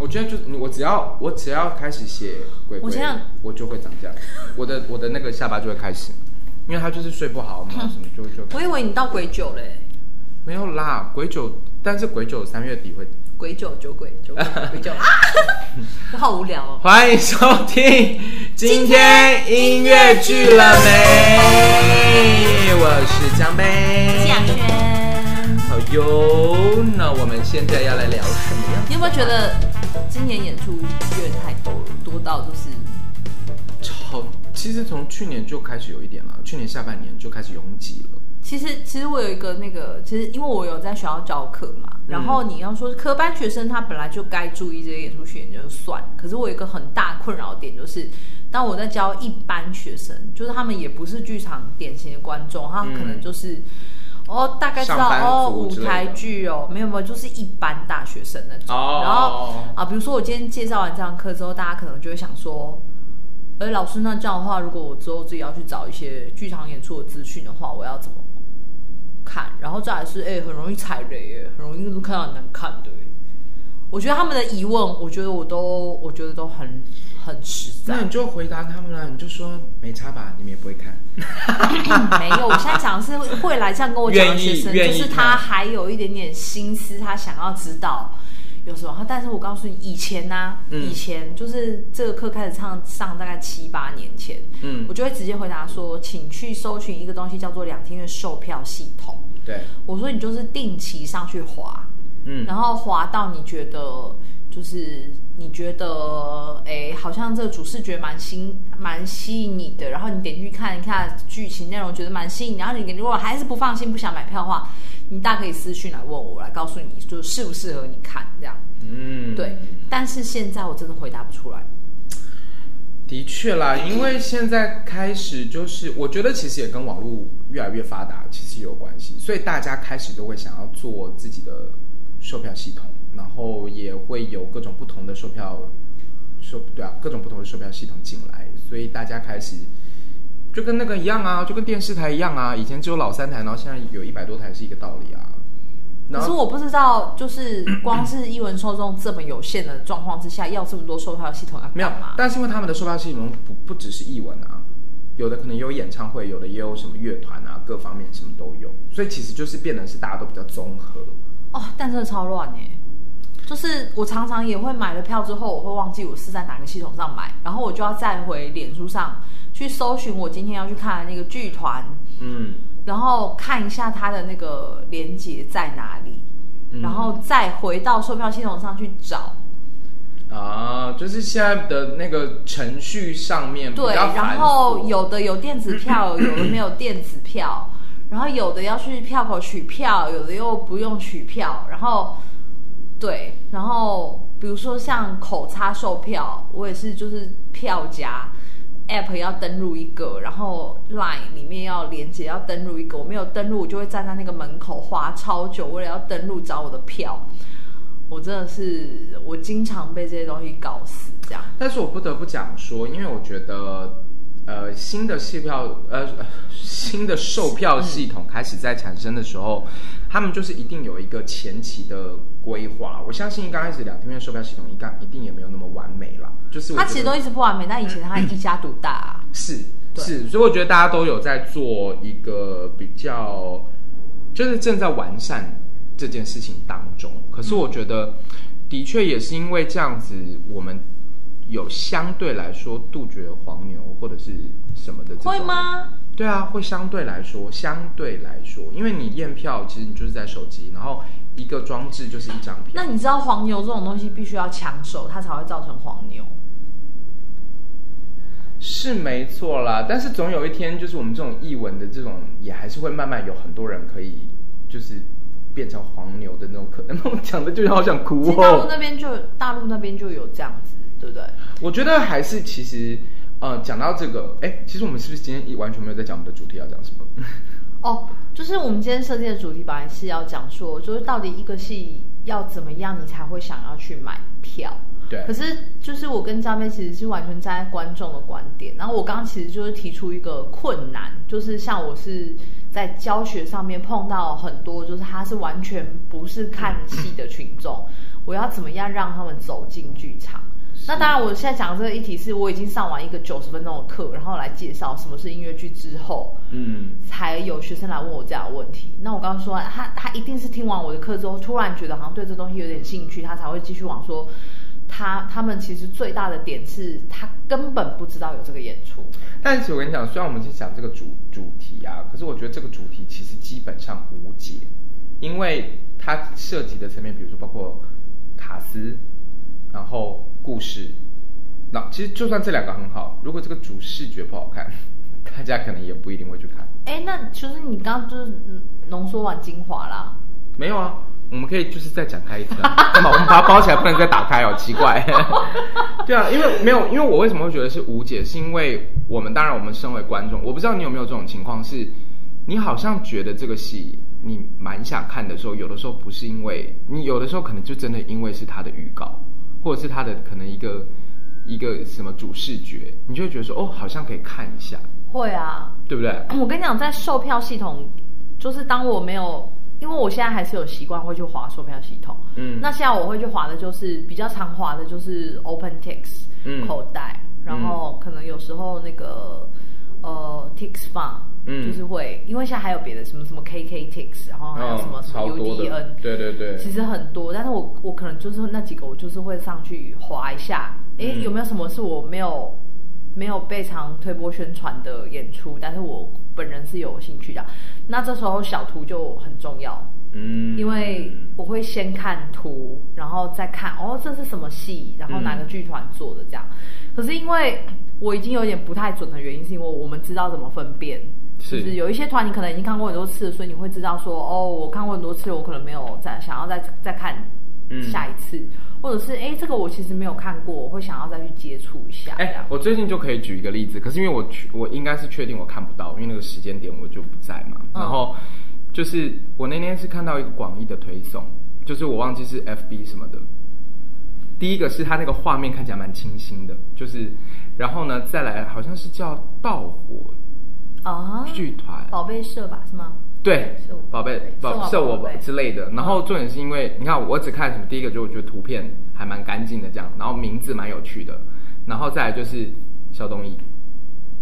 我觉得就是我只要我只要开始写鬼鬼，我，我就会长这样，我的我的那个下巴就会开始，因为他就是睡不好嘛，什么就就。我以为你到鬼九嘞，没有啦，鬼九，但是鬼九三月底会。鬼九酒鬼酒鬼鬼九，我好无聊哦。欢迎收听今天音乐剧了没？我是江贝，夏轩。好哟，那我们现在要来聊什么呀？你有没有觉得今年演出越太多了，多到就是超？其实从去年就开始有一点了，去年下半年就开始拥挤了。其实，其实我有一个那个，其实因为我有在学校教课嘛，嗯、然后你要说科班学生，他本来就该注意这些演出训练就算。可是我有一个很大困扰点，就是当我在教一般学生，就是他们也不是剧场典型的观众，他们可能就是、嗯、哦，大概知道哦舞台剧哦，没有没有，就是一般大学生那种。哦、然后啊，比如说我今天介绍完这堂课之后，大家可能就会想说，哎，老师，那这样的话，如果我之后自己要去找一些剧场演出的资讯的话，我要怎么？看，然后再来是，哎、欸，很容易踩雷，耶，很容易都看到很难看的。我觉得他们的疑问，我觉得我都，我觉得都很很实在。那你就回答他们了，你就说没差吧，你们也不会看。没有，我现在讲的是会来这样跟我讲的学生，就是他还有一点点心思，他想要知道。有时候，但是我告诉你，以前呢、啊，嗯、以前就是这个课开始上上大概七八年前，嗯，我就会直接回答说，请去搜寻一个东西叫做两厅院售票系统。对，我说你就是定期上去滑，嗯，然后滑到你觉得就是你觉得哎，好像这个主视觉蛮吸蛮吸引你的，然后你点进去看一看剧情内容，觉得蛮吸引你，然后你如果还是不放心不想买票的话。你大可以私讯来问我，我来告诉你，就适不适合你看这样。嗯，对。但是现在我真的回答不出来。的确啦，因为现在开始就是，我觉得其实也跟网络越来越发达其实有关系，所以大家开始都会想要做自己的售票系统，然后也会有各种不同的售票售对啊，各种不同的售票系统进来，所以大家开始。就跟那个一样啊，就跟电视台一样啊。以前只有老三台，然后现在有一百多台，是一个道理啊。可是我不知道，就是 光是艺文受众这么有限的状况之下，要这么多售票系统要干嘛？没有，但是因为他们的售票系统不不只是艺文啊，有的可能有演唱会，有的也有什么乐团啊，各方面什么都有。所以其实就是变得是大家都比较综合。哦，但真的超乱耶。就是我常常也会买了票之后，我会忘记我是在哪个系统上买，然后我就要再回脸书上。去搜寻我今天要去看的那个剧团，嗯，然后看一下它的那个连接在哪里，嗯、然后再回到售票系统上去找。啊，就是现在的那个程序上面。对，然后有的有电子票，有的没有电子票，然后有的要去票口取票，有的又不用取票。然后，对，然后比如说像口插售票，我也是就是票夹。App 要登录一个，然后 Line 里面要连接要登录一个，我没有登录，我就会站在那个门口花超久，为了要登录找我的票。我真的是，我经常被这些东西搞死这样。但是我不得不讲说，因为我觉得，呃，新的戏票，呃，新的售票系统开始在产生的时候，嗯、他们就是一定有一个前期的规划。我相信刚开始两天院售票系统一刚一定也没有那么完美了。就是他其实都一直不完美，但以前他一家独大啊。是是，所以我觉得大家都有在做一个比较，就是正在完善这件事情当中。可是我觉得，的确也是因为这样子，我们有相对来说杜绝黄牛或者是什么的这种。会吗？对啊，会相对来说，相对来说，因为你验票其实你就是在手机，然后一个装置就是一张票。那你知道黄牛这种东西必须要抢手，它才会造成黄牛。是没错啦，但是总有一天，就是我们这种译文的这种，也还是会慢慢有很多人可以，就是变成黄牛的那种可能。我讲的就好想哭哦。大陆那边就大陆那边就有这样子，对不对？我觉得还是其实，呃，讲到这个，哎，其实我们是不是今天完全没有在讲我们的主题要讲什么？哦，就是我们今天设定的主题本来是要讲说，就是到底一个戏要怎么样，你才会想要去买票。对，可是就是我跟张妹其实是完全站在观众的观点，然后我刚刚其实就是提出一个困难，就是像我是在教学上面碰到很多，就是他是完全不是看戏的群众，我要怎么样让他们走进剧场？那当然，我现在讲的这个议题是我已经上完一个九十分钟的课，然后来介绍什么是音乐剧之后，嗯，才有学生来问我这样的问题。那我刚刚说，他他一定是听完我的课之后，突然觉得好像对这东西有点兴趣，他才会继续往说。他他们其实最大的点是他根本不知道有这个演出。但是我跟你讲，虽然我们是讲这个主主题啊，可是我觉得这个主题其实基本上无解，因为它涉及的层面，比如说包括卡斯。然后故事，那其实就算这两个很好，如果这个主视觉不好看，大家可能也不一定会去看。哎，那其实你刚刚就是浓缩完精华啦。没有啊，我们可以就是再展开一次。干嘛？我们把它包起来，不能再打开哦，奇怪。对啊，因为没有，因为我为什么会觉得是无解，是因为我们当然我们身为观众，我不知道你有没有这种情况，是你好像觉得这个戏你蛮想看的时候，有的时候不是因为你，有的时候可能就真的因为是它的预告。或者是它的可能一个一个什么主视觉，你就会觉得说哦，好像可以看一下。会啊，对不对？我跟你讲，在售票系统，就是当我没有，因为我现在还是有习惯会去划售票系统。嗯，那现在我会去划的就是比较常划的就是 OpenTix，嗯，口袋，然后可能有时候那个呃 TixFun。嗯，就是会，因为现在还有别的什么什么 KKTix，然后还有什么什么 UDN，对对对，其实很多，但是我我可能就是那几个，我就是会上去划一下，哎，有没有什么是我没有没有被常推播宣传的演出，但是我本人是有兴趣的，那这时候小图就很重要，嗯，因为我会先看图，然后再看哦，这是什么戏，然后哪个剧团做的这样，可是因为我已经有点不太准的原因，是因为我们知道怎么分辨。是就是有一些团你可能已经看过很多次，所以你会知道说哦，我看过很多次，我可能没有再想要再再看下一次，嗯、或者是哎，这个我其实没有看过，我会想要再去接触一下。哎，我最近就可以举一个例子，可是因为我我应该是确定我看不到，因为那个时间点我就不在嘛。嗯、然后就是我那天是看到一个广义的推送，就是我忘记是 FB 什么的。第一个是它那个画面看起来蛮清新的，就是然后呢再来好像是叫盗火。啊，剧团宝贝社吧，是吗？对，宝贝宝社我之类的。然后重点是因为你看，我只看什么？第一个就是我觉得图片还蛮干净的，这样，然后名字蛮有趣的，然后再来就是小东意。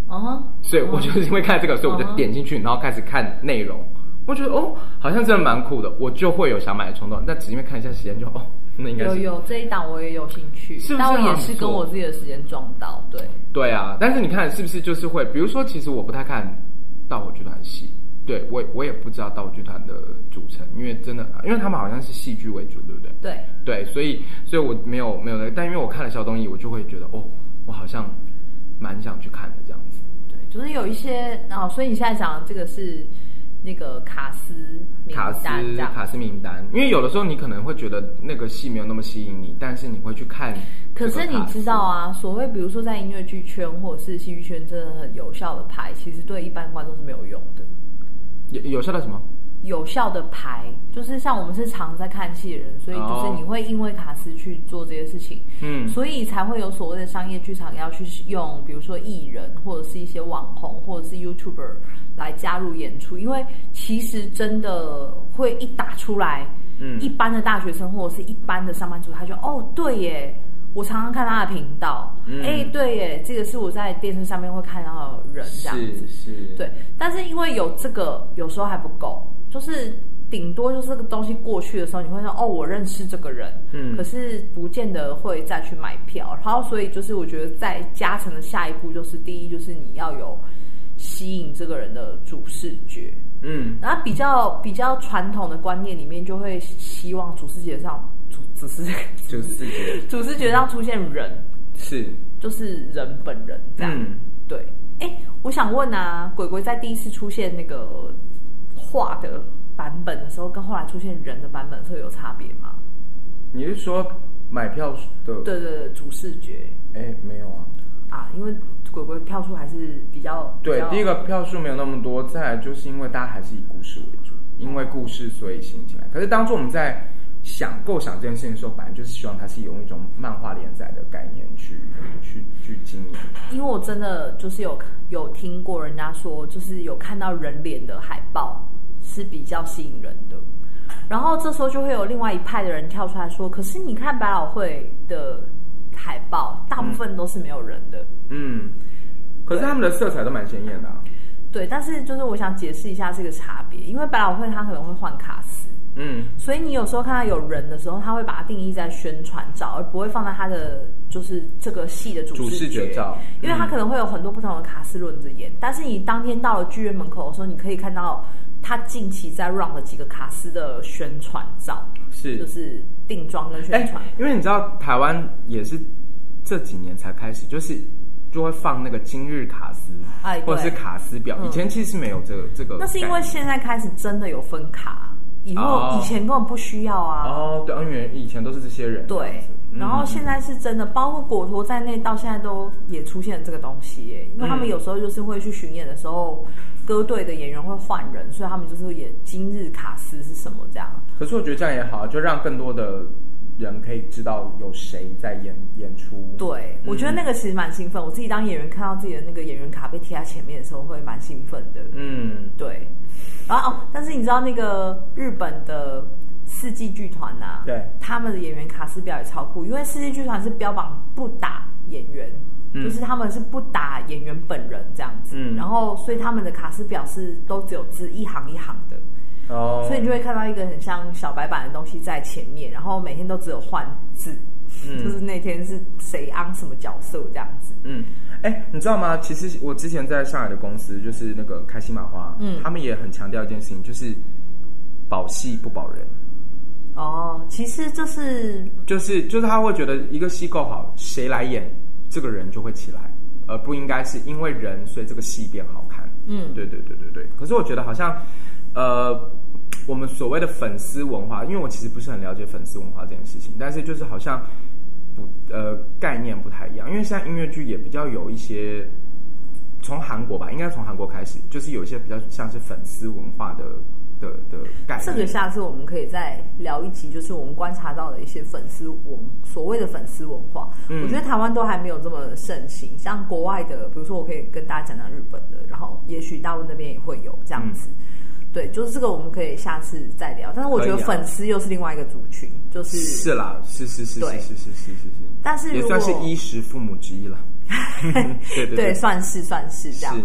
哦，所以我就是因为看这个，所以我就点进去，然后开始看内容。我觉得哦，好像真的蛮酷的，我就会有想买的冲动。但只因为看一下时间就哦。那应该有有这一档我也有兴趣，是不是？但我也是跟我自己的时间撞到，对对啊。但是你看是不是就是会，比如说，其实我不太看盗火剧团戏，对我我也不知道盗火剧团的组成，因为真的，因为他们好像是戏剧为主，对不对？对对，所以所以我没有没有那个，但因为我看了小东西，我就会觉得哦，我好像蛮想去看的这样子。对，就是有一些哦，所以你现在讲的这个是。那个卡斯卡斯卡斯名单，因为有的时候你可能会觉得那个戏没有那么吸引你，但是你会去看。可是你知道啊，所谓比如说在音乐剧圈或者是戏剧圈，真的很有效的牌，其实对一般观众是没有用的。有有效的什么？有效的牌，就是像我们是常在看戏的人，所以就是你会因为卡斯去做这些事情，嗯，所以才会有所谓的商业剧场要去用，比如说艺人或者是一些网红或者是 YouTuber 来加入演出，因为其实真的会一打出来，嗯，一般的大学生或者是一般的上班族，他就哦，对耶，我常常看他的频道，嗯，哎，对耶，这个是我在电视上面会看到的人这样子，是，是，对，但是因为有这个，有时候还不够。就是顶多就是这个东西过去的时候，你会说哦，我认识这个人，嗯，可是不见得会再去买票。然后所以就是我觉得在加成的下一步就是第一就是你要有吸引这个人的主视觉，嗯，然后比较比较传统的观念里面就会希望主视觉上主主视主视觉 主视觉上出现人是就是人本人这样，嗯，对。哎，我想问啊，鬼鬼在第一次出现那个。画的版本的时候，跟后来出现人的版本会有差别吗？你是说买票的？对对对，主视觉。哎，没有啊。啊，因为鬼鬼票数还是比较……对，第一个票数没有那么多，再来就是因为大家还是以故事为主，因为故事所以吸引进来。可是当初我们在想构想这件事情的时候，本来就是希望它是用一种漫画连载的概念去去去经营。因为我真的就是有有听过人家说，就是有看到人脸的海报。是比较吸引人的，然后这时候就会有另外一派的人跳出来说：“可是你看百老汇的海报，大部分都是没有人的。”嗯，可是他们的色彩都蛮鲜艳的啊。对，但是就是我想解释一下这个差别，因为百老汇它可能会换卡司，嗯，所以你有时候看到有人的时候，他会把它定义在宣传照，而不会放在他的就是这个戏的主视觉，主视觉照，因为他可能会有很多不同的卡司轮着演，嗯，但是你当天到了剧院门口的时候，你可以看到他近期在 run 的几个卡司的宣传照，是。就是定妆跟宣传，因为你知道台湾也是这几年才开始，就是。就会放那个今日卡司，哎，或者是卡司表。以前其实是没有这个这个。那是因为现在开始真的有分卡，以后、哦、以前根本不需要啊。哦，对，因为以前都是这些人。对，然后现在是真的，嗯、包括果陀在内，到现在都也出现了这个东西耶。因为他们有时候就是会去巡演的时候，歌队的演员会换人，所以他们就是演今日卡斯是什么这样。可是我觉得这样也好，就让更多的。人可以知道有谁在演演出。对、嗯，我觉得那个其实蛮兴奋。我自己当演员看到自己的那个演员卡被贴在前面的时候，会蛮兴奋的。嗯，对。然后哦，但是你知道那个日本的四季剧团呐、啊？对，他们的演员卡斯表也超酷，因为四季剧团是标榜不打演员、嗯，就是他们是不打演员本人这样子。嗯。然后，所以他们的卡斯表是都只有字一行一行的。哦，所以你就会看到一个很像小白板的东西在前面，然后每天都只有换字，嗯，就是那天是谁安什么角色这样子。嗯，哎，你知道吗？其实我之前在上海的公司，就是那个开心麻花，嗯，他们也很强调一件事情，就是保戏不保人。哦，其实就是就是就是他会觉得一个戏够好，谁来演这个人就会起来，而不应该是因为人所以这个戏变好看。嗯，对对对对对。可是我觉得好像。呃，我们所谓的粉丝文化，因为我其实不是很了解粉丝文化这件事情，但是就是好像不呃概念不太一样，因为现在音乐剧也比较有一些从韩国吧，应该从韩国开始，就是有一些比较像是粉丝文化的的的概念。这个下次我们可以再聊一集，就是我们观察到的一些粉丝文所谓的粉丝文化。嗯，我觉得台湾都还没有这么盛行，像国外的，比如说我可以跟大家讲讲日本的，然后也许大陆那边也会有这样子。嗯对，就是这个，我们可以下次再聊。但是我觉得粉丝又是另外一个族群，啊、就是是啦，是是是，对，是是是是是，是。但是也算是衣食父母之一了。对对，对，对，算是算是这样。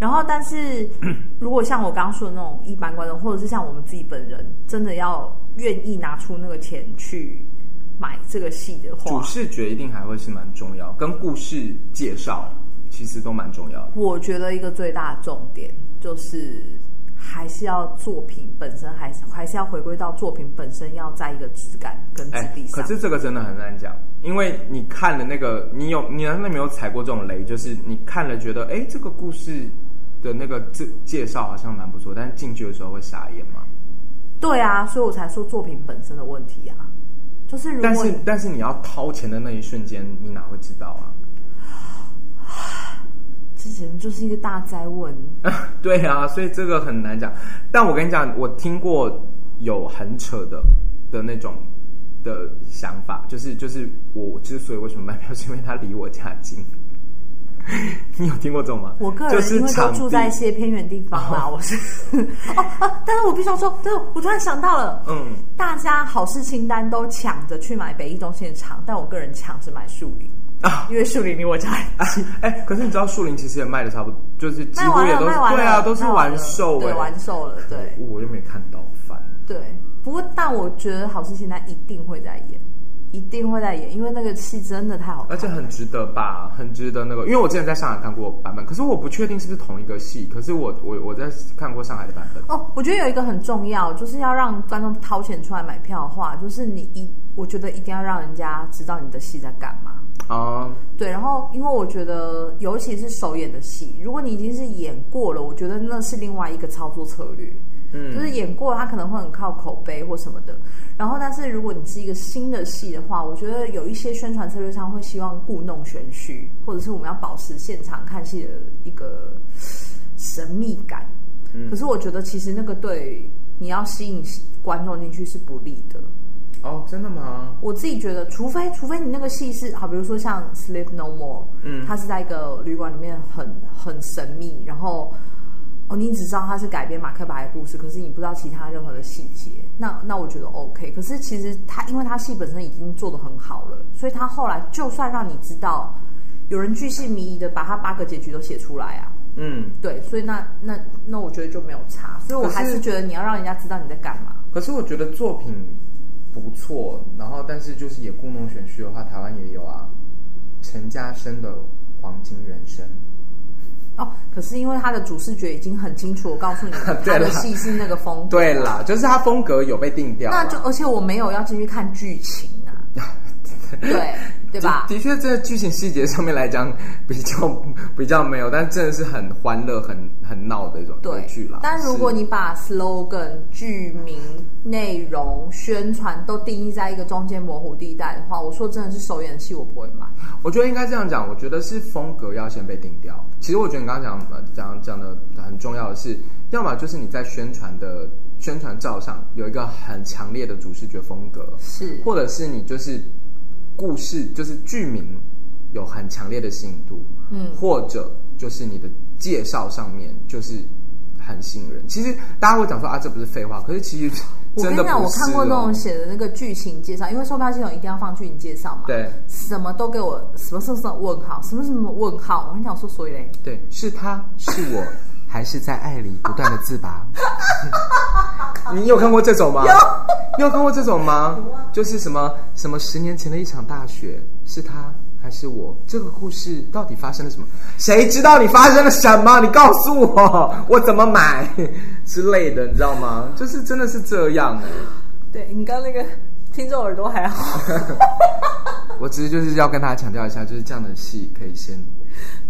然后，但是 如果像我刚刚说的那种一般观众，或者是像我们自己本人，真的要愿意拿出那个钱去买这个戏的话，主视觉一定还会是蛮重要，跟故事介绍其实都蛮重要的。我觉得一个最大的重点就是。还是要作品本身，还是还是要回归到作品本身，要在一个质感跟质地上。可是这个真的很难讲，因为你看了那个，你有你难道没有踩过这种雷？就是你看了觉得，哎，这个故事的那个介介绍好像蛮不错，但是进去的时候会傻眼吗？对啊，所以我才说作品本身的问题啊，就是如果但是但是你要掏钱的那一瞬间，你哪会知道啊？简直就是一个大灾问。对啊，所以这个很难讲。但我跟你讲，我听过有很扯的的那种的想法，就是就是我之所以为什么买票，是因为它离我家近。你有听过这种吗？我个人因为都住在一些偏远地方嘛，我是 哦啊，但是我必须要说，对，我突然想到了，嗯，大家好事清单都抢着去买北一中心的场，但我个人抢着买树林。啊，因为树林离我家近。哎、欸，可是你知道树林其实也卖的差不多，就是几乎也都对啊，都是完售，对，完售了，对。我就没看到，烦。对，不过但我觉得好事现在一定会在演，一定会在演，因为那个戏真的太好看，而且很值得吧，很值得那个。因为我之前在上海看过版本，可是我不确定是不是同一个戏，可是我我我在看过上海的版本。哦，我觉得有一个很重要，就是要让观众掏钱出来买票的话，就是你一，我觉得一定要让人家知道你的戏在干嘛。啊、uh，对，然后因为我觉得，尤其是首演的戏，如果你已经是演过了，我觉得那是另外一个操作策略。嗯，就是演过了，他可能会很靠口碑或什么的。然后，但是如果你是一个新的戏的话，我觉得有一些宣传策略上会希望故弄玄虚，或者是我们要保持现场看戏的一个神秘感。嗯，可是我觉得其实那个对你要吸引观众进去是不利的。哦，真的吗？我自己觉得，除非除非你那个戏是好，比如说像《Sleep No More》，嗯，它是在一个旅馆里面很很神秘，然后哦，你只知道它是改编马克白的故事，可是你不知道其他任何的细节，那那我觉得 OK。可是其实他因为他戏本身已经做的很好了，所以他后来就算让你知道有人巨细靡遗的把他八个结局都写出来啊，嗯，对，所以那那那我觉得就没有差。所以我还是觉得你要让人家知道你在干嘛。可是我觉得作品不错，然后但是就是也故弄玄虚的话，台湾也有啊，陈嘉生的《黄金人生》。哦，可是因为他的主视觉已经很清楚，我告诉你，他的戏是那个风格。对啦，就是他风格有被定掉。那就而且我没有要继续看剧情啊。对。对吧？的确，在剧情细节上面来讲，比较比较没有，但真的是很欢乐、很很闹的一种剧啦。但如果你把 slogan、剧名、内容、宣传都定义在一个中间模糊地带的话，我说真的是手演戏我不会买。我觉得应该这样讲，我觉得是风格要先被定掉。其实我觉得你刚刚讲讲讲的很重要的是，要么就是你在宣传的宣传照上有一个很强烈的主视觉风格，是，或者是你就是。故事就是剧名有很强烈的吸引度，嗯，或者就是你的介绍上面就是很吸引人。其实大家会讲说啊，这不是废话，可是其实我跟你讲，我看过那种写的那个剧情介绍，因为售票系统一定要放剧情介绍嘛，对，什么都给我什么什么问号，什么什么问号，我跟你讲说所以嘞，对，是他是我，还是在爱里不断的自拔？你有看过这种吗？有，你有看过这种吗？就是什么什么十年前的一场大雪，是他还是我？这个故事到底发生了什么？谁知道你发生了什么？你告诉我，我怎么买之类的，你知道吗？就是真的是这样。对，你刚刚那个听众耳朵还好。我只是就是要跟大家强调一下，就是这样的戏可以先。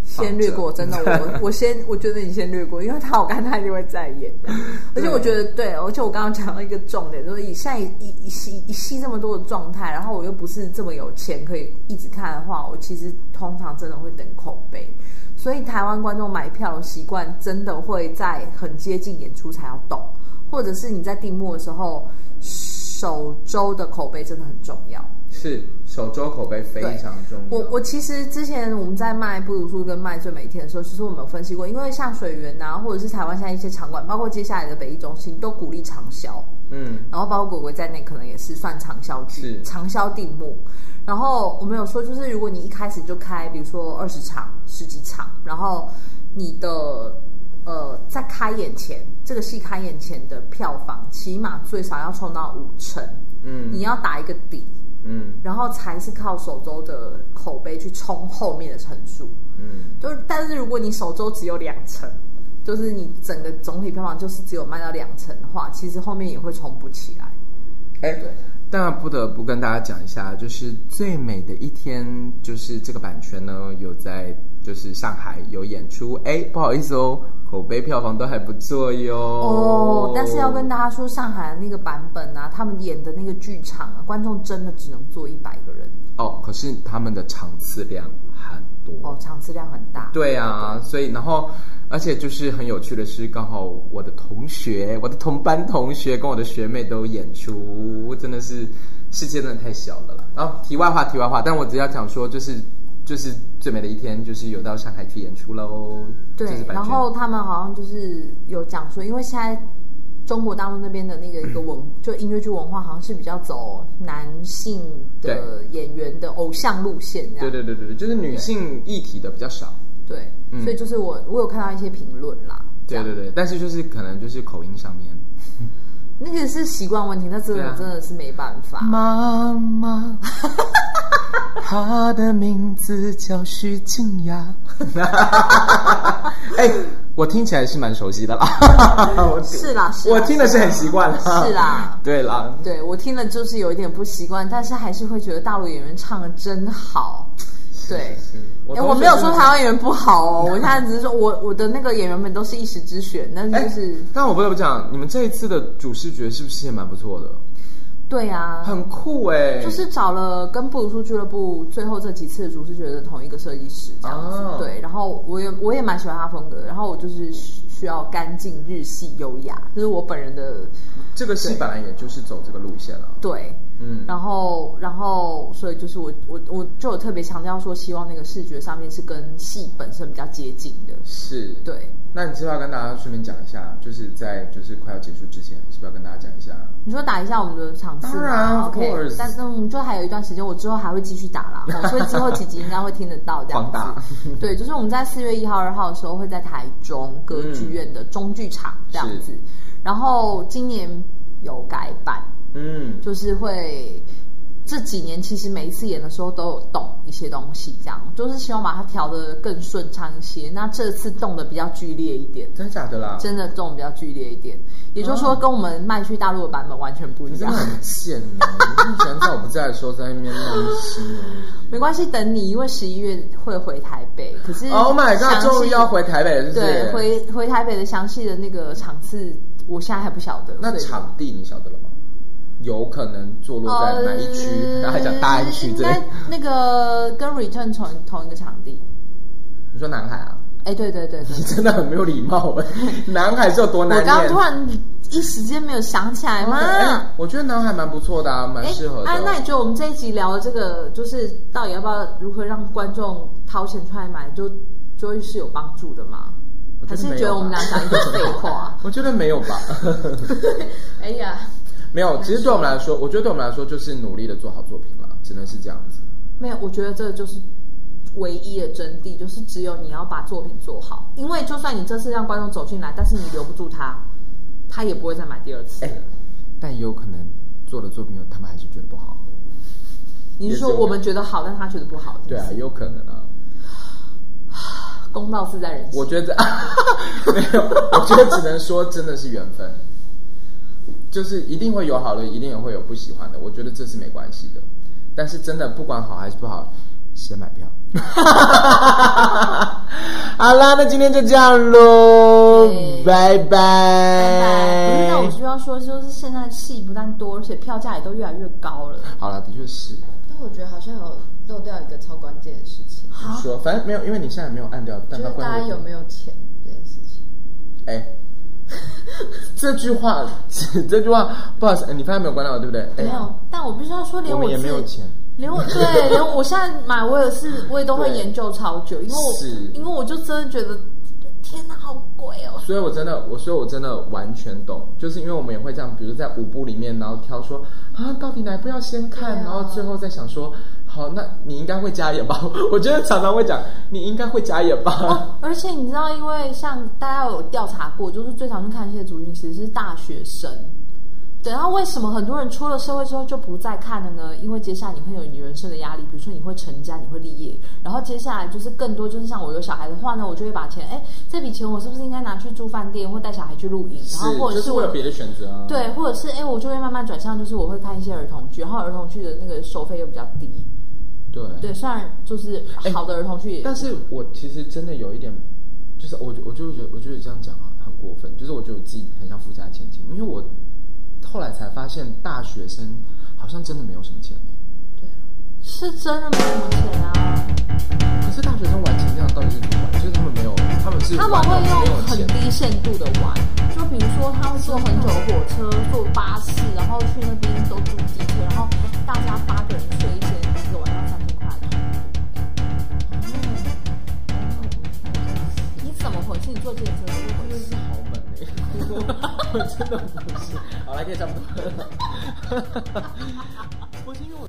先略过，真的，我我先，我觉得你先略过，因为他我看他一定会再演。而且我觉得对，而且我刚刚讲到一个重点，就是以现在一一戏一戏这么多的状态，然后我又不是这么有钱可以一直看的话，我其实通常真的会等口碑。所以台湾观众买票的习惯真的会在很接近演出才要动，或者是你在订幕的时候，首周的口碑真的很重要。是首周口碑非常重要。我我其实之前我们在卖不读书跟卖最每一天的时候，其实我们有分析过，因为像水源啊，或者是台湾现在一些场馆，包括接下来的北艺中心，都鼓励长销。嗯，然后包括鬼鬼在内，可能也是算长销剧，是长销定目。然后我们有说，就是如果你一开始就开，比如说二十场、十几场，然后你的呃在开演前，这个戏开演前的票房，起码最少要冲到五成。嗯，你要打一个底。嗯，然后才是靠首周的口碑去冲后面的成数。嗯，就是，但是如果你首周只有两成，就是你整个总体票房就是只有卖到两成的话，其实后面也会冲不起来。哎，对，但不得不跟大家讲一下，就是最美的一天，就是这个版权呢有在就是上海有演出。哎，不好意思哦。口碑票房都还不错哟。哦，但是要跟大家说，上海的那个版本啊，他们演的那个剧场啊，观众真的只能坐一百个人。哦，可是他们的场次量很多。哦，场次量很大。对啊，对对，所以然后而且就是很有趣的是，刚好我的同学、我的同班同学跟我的学妹都演出，真的是世界真的太小了啦。哦，题外话，题外话，但我只要讲说就是。就是最美的一天，就是有到上海去演出喽。对，然后他们好像就是有讲说，因为现在中国大陆那边的那个一个文，嗯、就音乐剧文化，好像是比较走男性的演员的偶像路线这样。对对对对对，就是女性议题的比较少。对，嗯、所以就是我我有看到一些评论啦。对对对，但是就是可能就是口音上面。那个是习惯问题，那真的真的是没办法。妈妈，她的名字叫徐静雅。哎，我听起来是蛮熟悉的啦。是啦，是。我听的是很习惯了。是啦，对啦，对我听的就是有一点不习惯，但是还是会觉得大陆演员唱的真好。对，哎，我没有说台湾演员不好哦，我现在只是说我我的那个演员们都是一时之选，但是就是，但我不得不讲，你们这一次的主视觉是不是也蛮不错的？对呀，很酷哎，就是找了跟布鲁斯俱乐部最后这几次主视觉的同一个设计师这样子，对，然后我也我也蛮喜欢他风格，然后我就是需要干净、日系、优雅，这是我本人的。这个戏本来也就是走这个路线了。对，嗯，然后，然后，所以就是我，我，我就有特别强调说，希望那个视觉上面是跟戏本身比较接近的。是，对。那你是不是要跟大家顺便讲一下，就是在就是快要结束之前，是不是要跟大家讲一下？你说打一下我们的场次，当然，OK。但是我们就还有一段时间，我之后还会继续打啦，所以之后几集应该会听得到这样子。打 对，就是我们在四月一号、二号的时候会在台中歌剧院的中剧场这样子，嗯、然后今年有改版，嗯，就是会。这几年其实每一次演的时候都有动一些东西，这样就是希望把它调的更顺畅一些。那这次动的比较剧烈一点，真的假的啦？真的动的比较剧烈一点，也就是说跟我们卖去大陆的版本完全不一样。你真的很贱，你不喜欢在我不在的时候在那边弄戏。没关系，等你，因为十一月会回台北。可是，Oh my god，终于要回台北了，是不是？对，回回台北的详细的那个场次，我现在还不晓得。那场地你晓得了吗？有可能坐落在哪一区？然后还讲大安区这里。那个跟 Return 同同一个场地。你说南海啊？哎，对对对对。你 真的很没有礼貌。南海是有多难念？我刚突然一时间没有想起来吗。我觉得南海蛮不错的啊，蛮适合的。哎，那你觉得我们这一集聊的这个，就是到底要不要如何让观众掏钱出来买，就就会是有帮助的吗？还是觉得我们俩讲一堆废话？我觉得没有吧。哎呀。没有，其实对我们来说，我觉得对我们来说就是努力的做好作品了，只能是这样子。没有，我觉得这就是唯一的真谛，就是只有你要把作品做好。因为就算你这次让观众走进来，但是你留不住他，他也不会再买第二次。哎，但也有可能做的作品，他们还是觉得不好。你是说我们觉得好，但他觉得不好？对啊，有可能啊。公道自在人心。我觉得 没有，我觉得只能说真的是缘分。就是一定会有好的，一定也会有不喜欢的。我觉得这是没关系的。但是真的不管好还是不好，先买票。好啦，那今天就这样喽，拜拜。那我需要说，就是现在戏不但多，而且票价也都越来越高了。好了，的确是。但我觉得好像有漏掉一个超关键的事情。你说，反正没有，因为你现在没有按掉。就是大家有没有钱这件事情？哎。这句话，这句话，不好意思，你发现没有关到，对不对？没有，但我必须要说，连我，我也没有钱，连我对，连我现在买，我也是，我也都会研究超久，因为我，是因为我就真的觉得，天哪，好贵哦！所以我真的，我所以我真的完全懂，就是因为我们也会这样，比如在五部里面，然后挑说啊，到底哪一部要先看，啊、然后最后再想说。好，那你应该会加演吧？我觉得常常会讲，你应该会加演吧。哦，而且你知道，因为像大家有调查过，就是最常去看戏的族群其实是大学生。对，然后为什么很多人出了社会之后就不再看了呢？因为接下来你会有你人生的压力，比如说你会成家，你会立业，然后接下来就是更多，就是像我有小孩的话呢，我就会把钱，哎，这笔钱我是不是应该拿去住饭店，或带小孩去露营，然后或者是我有别的选择啊？对，或者是哎，我就会慢慢转向，就是我会看一些儿童剧，然后儿童剧的那个收费又比较低。对对，虽然就是好的儿童剧，但是我其实真的有一点，就是我我就觉得我觉得这样讲啊很过分，就是我觉得我自己很像富家千金，因为我后来才发现大学生好像真的没有什么钱。对啊，是真的没什么钱啊。可是大学生玩钱这样到底是怎么玩？就是他们没有，他们是他们会用很低限度的玩，就比如说他会坐很久的火车、坐巴士，然后去那边都住机车，然后大家八个人睡一间。你坐电车，我真的是好猛哎！我真的不是，好了，今天差不多。不是因为我。